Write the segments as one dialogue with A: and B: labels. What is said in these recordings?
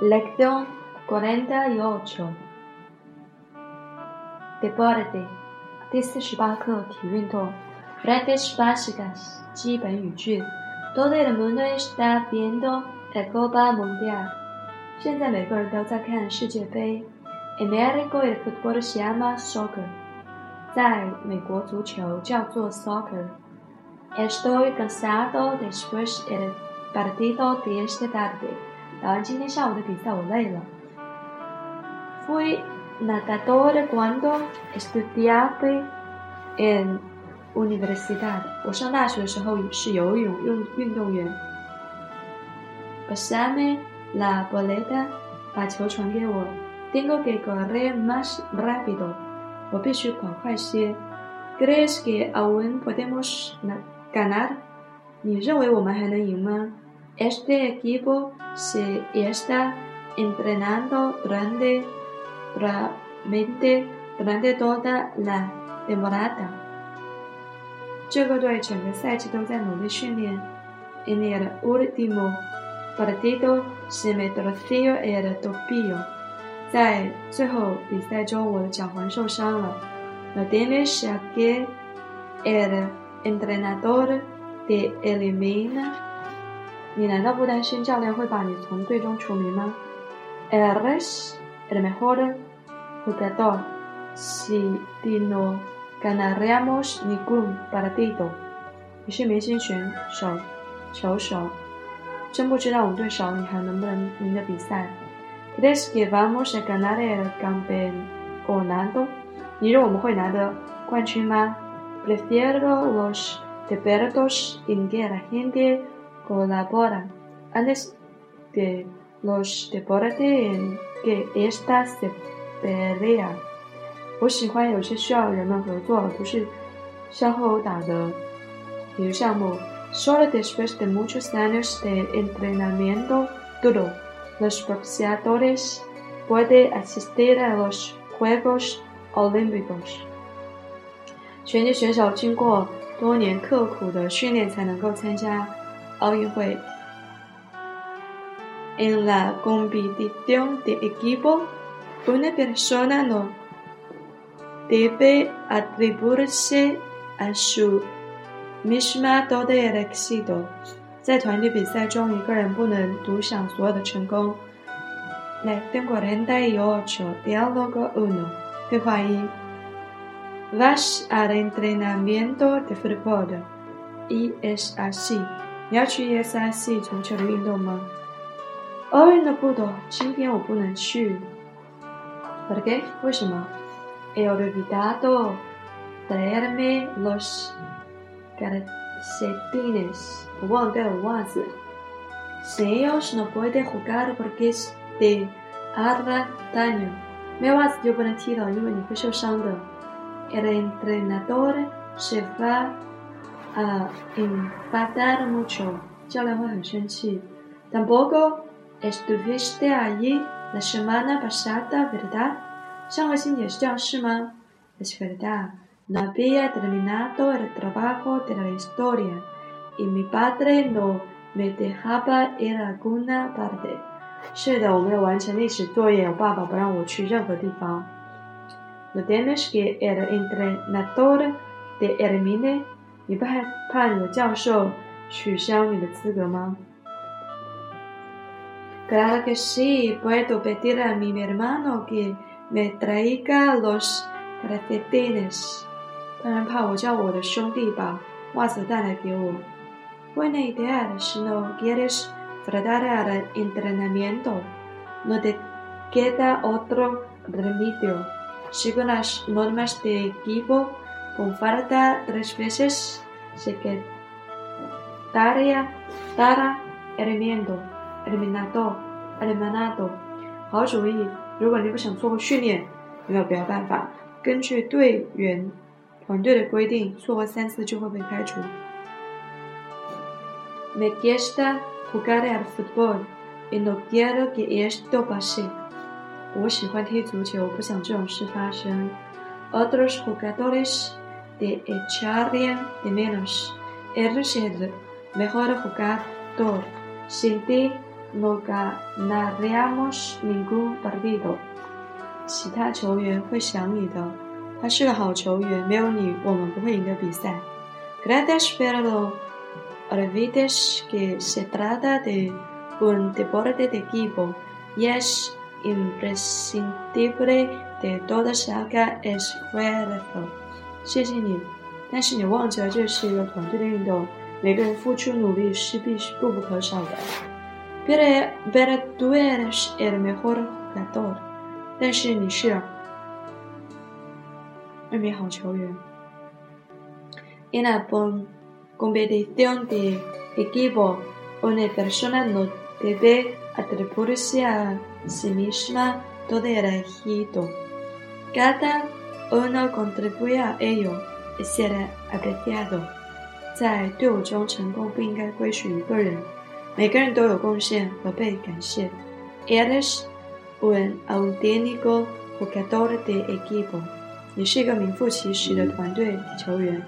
A: Lección 48 Deporte 第四十八课体育运动 Frases básicas 基本语句 Todo el mundo está viendo la Copa Mundial 现在每个人都在看世界杯 En México el fútbol se llama soccer 在美国足球叫做 soccer Estoy cansado después del partido de esta tarde 打完今天下午的比赛，我累了。Fui nadador cuando estudiaba en universidad。我上大学的时候是游泳运运动员。Pasame la boleta，把球传给我。Tengo que correr más rápido，我必须跑快些。¿Crees que aún podemos ganar？你认为我们还能赢吗 ？Este equipo se está entrenando durante, durante, durante toda la temporada. 这个队整个赛季都在努力训练。En el último partido se me torció el tobillo. 在最后比赛中，我的脚踝受伤了。No tienes que el entrenador te elimina 你难道不担心教练会把你从队中除名吗？Eres el mejor jugador si no ganáramos ningún partido。你是明星选手、球手，真不知道我们队少你还能不能赢得比赛？¿Crees que vamos a ganar el campeonato？你认为我们会拿得冠军吗？Prefiero los deportes en que la gente colabora antes de los deportes en que esta se pelea。我喜欢有些需要人们合作，而不是相互殴打的体育项目。Solo después de muchos años de entrenamiento duro, los boxeadores pueden asistir a los Juegos Olímpicos。拳击选手经过多年刻苦的训练才能够参加 奥运会。En la competición de equipo, una persona no debe atribuirse a su misma todo el éxito。在团体比赛中，一个人不能独享所有的成功。Lección cuarenta y ocho, diálogo uno，对话一。Vas al entrenamiento de fútbol y es así。 你要去 ESIC 足球的运动吗？Hoy no puedo，今天我不能去。¿Por qué？为什么？He olvidado traerme los calcetines，我忘带了袜子。Ellos no pueden jugar porque te hará daño，没有袜子就不能踢了，因为你会受伤的。El entrenador se va a enfadar mucho，教练会很生气。Tampoco estuviste allí la semana pasada, ¿verdad？上个星期也是这样是吗？Es verdad. No había terminado el trabajo de la historia y mi padre no me dejaba ir a alguna parte。是的，我没有完成历史作业，我爸爸不让我去任何地方。No tienes que el entrenador te elimine 你不害怕你的教授取消你的资格吗？Claro que sí, puedo pedir a mi hermano que me traiga los calcetines。当然怕我叫我的兄弟把袜子带来给我。Buena idea, si no quieres faltar al entrenamiento, no te queda otro remedio. Según las normas de equipo, Con falta tres veces se quedaría dará eliminado eliminado eliminado 好主意！如果你不想错过训练，没有别的办法。根据队员团队的规定，错过三次就会被开除。Me gusta jugar al fútbol y no quiero que esto pase。我喜欢踢足球，不想这种事发生。Otros jugadores te echarían de menos. Eres el mejor jugador. Sin ti no ganaríamos ningún partido。其他球员会想你的，他是个好球员，没有你，我们不会赢得比赛。Gracias, pero olvides que se trata de un deporte de equipo y es imprescindible de todos haga esfuerzo。 谢谢你，但是你忘记了这是一个团队的运动，每个人付出努力是必须必不可少的。Pero pero tú eres el mejor jugador，但是你是一名好球员。En la competición de equipo, una persona no debe atribuirse a sí misma todo el éxito. Cada uno contribuye a ello y será apreciado. 在队伍中，成功不应该归属一个人，每个人都有贡献和被感谢。Eres un auténtico jugador de equipo，你是一个名副其实的团队球员。¿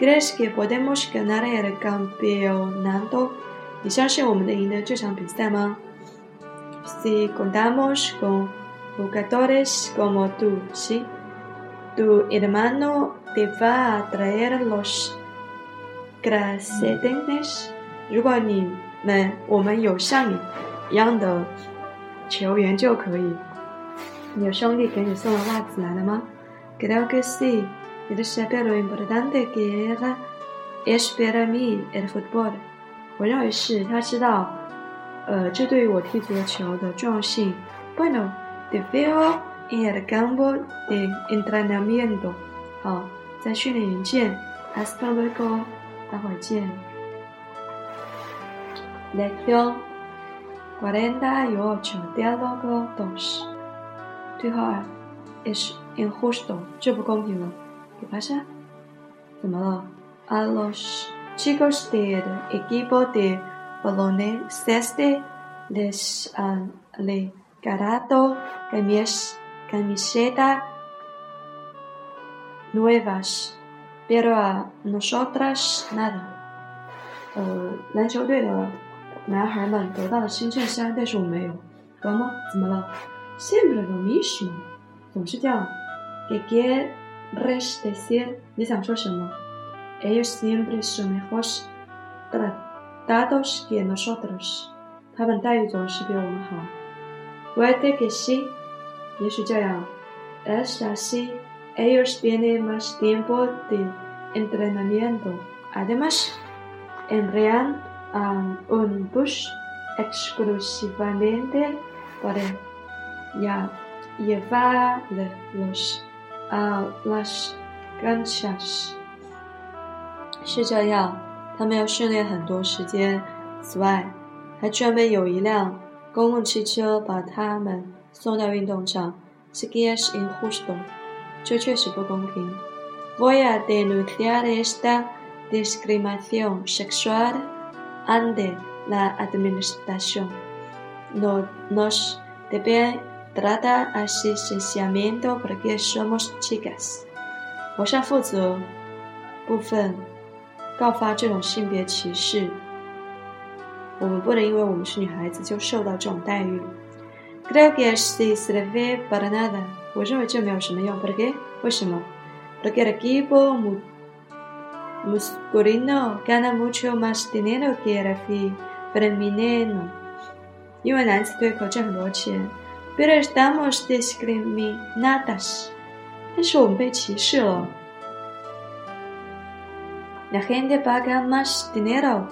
A: Crees que podemos ganar el campeonato？你相信我们能赢得这场比赛吗？Si contamos con jugadores como tú, sí. Tu hermano te va a traer los precedentes。如果你们我们有像你一样的球员就可以。你有兄弟给你送了袜子来了吗？Creo que sí. Él sabe lo importante que era es para mí el fútbol。我认为是他知道，呃，这对于我踢足球的重要性。Bueno, te veo en el campo de entrenamiento。好，在训练营见。Hasta luego，待会儿见。Lección cuarenta y ocho, diálogo dos。对号二，es injusto，这不公平了。¿Qué pasa? A los chicos del equipo de baloncesto les han regalado camisetas nuevas, pero a nosotras nada. 呃，篮球队的男孩们得到了新衬衫，但是我没有。怎么？怎么了？Siempre lo mismo，总是这样。¿Qué quieres decir？你想说什么？Ellos siempre son mejores tratados que nosotros。他们待遇总是比我们好。Puede que sí， 也许这样。Es así。Ellos tienen más tiempo de entrenamiento. Además, envían un bus exclusivamente para llevarlos a las canchas。是这样，他们要训练很多时间。此外，还专门有一辆公共汽车把他们送到运动场。Es que es injusto，这确实不公平。Voy a denunciar esta discriminación sexual ante la administración. No nos debe tratar así sencillamente porque somos chicas. 我想负责部分告发这种性别歧视。我们不能因为我们是女孩子就受到这种待遇。Creo que así sirve para nada。我认为这没有什么用。¿Por qué？为什么？Porque el equipo masculino gana mucho más dinero que el femenino。因为男子队可挣很多钱。Pero estamos discriminadas。但是我们被歧视了。La gente paga más dinero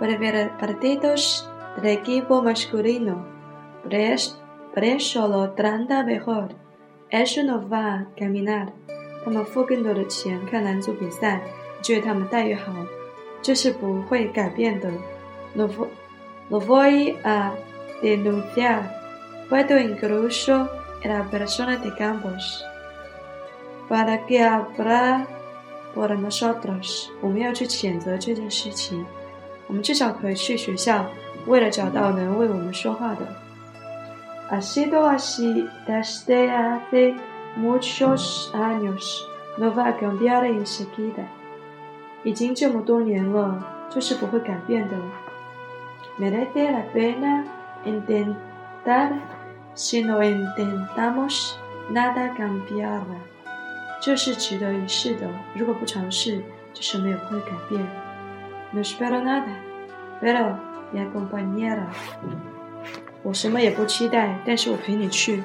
A: para ver partidos del equipo masculino. Por eso lo trata mejor. Eso no va a caminar. 他们付更多的钱看男足比赛，觉得他们待遇好，这是不会改变的。Lo voy a denunciar. Puedo incluso a la persona de campos. para que habla por nosotros，我们要去谴责这件事情。我们至少可以去学校，为了找到能为我们说话的。Ha sido así desde hace muchos años, no va a cambiar enseguida。已经这么多年了，这是不会改变的。Merece la pena intentar si no intentamos nada cambiará。这是值得一试的，如果不尝试，就什么也不会改变。No espero nada, pero me acompañará。 我什么也不期待，但是我陪你去。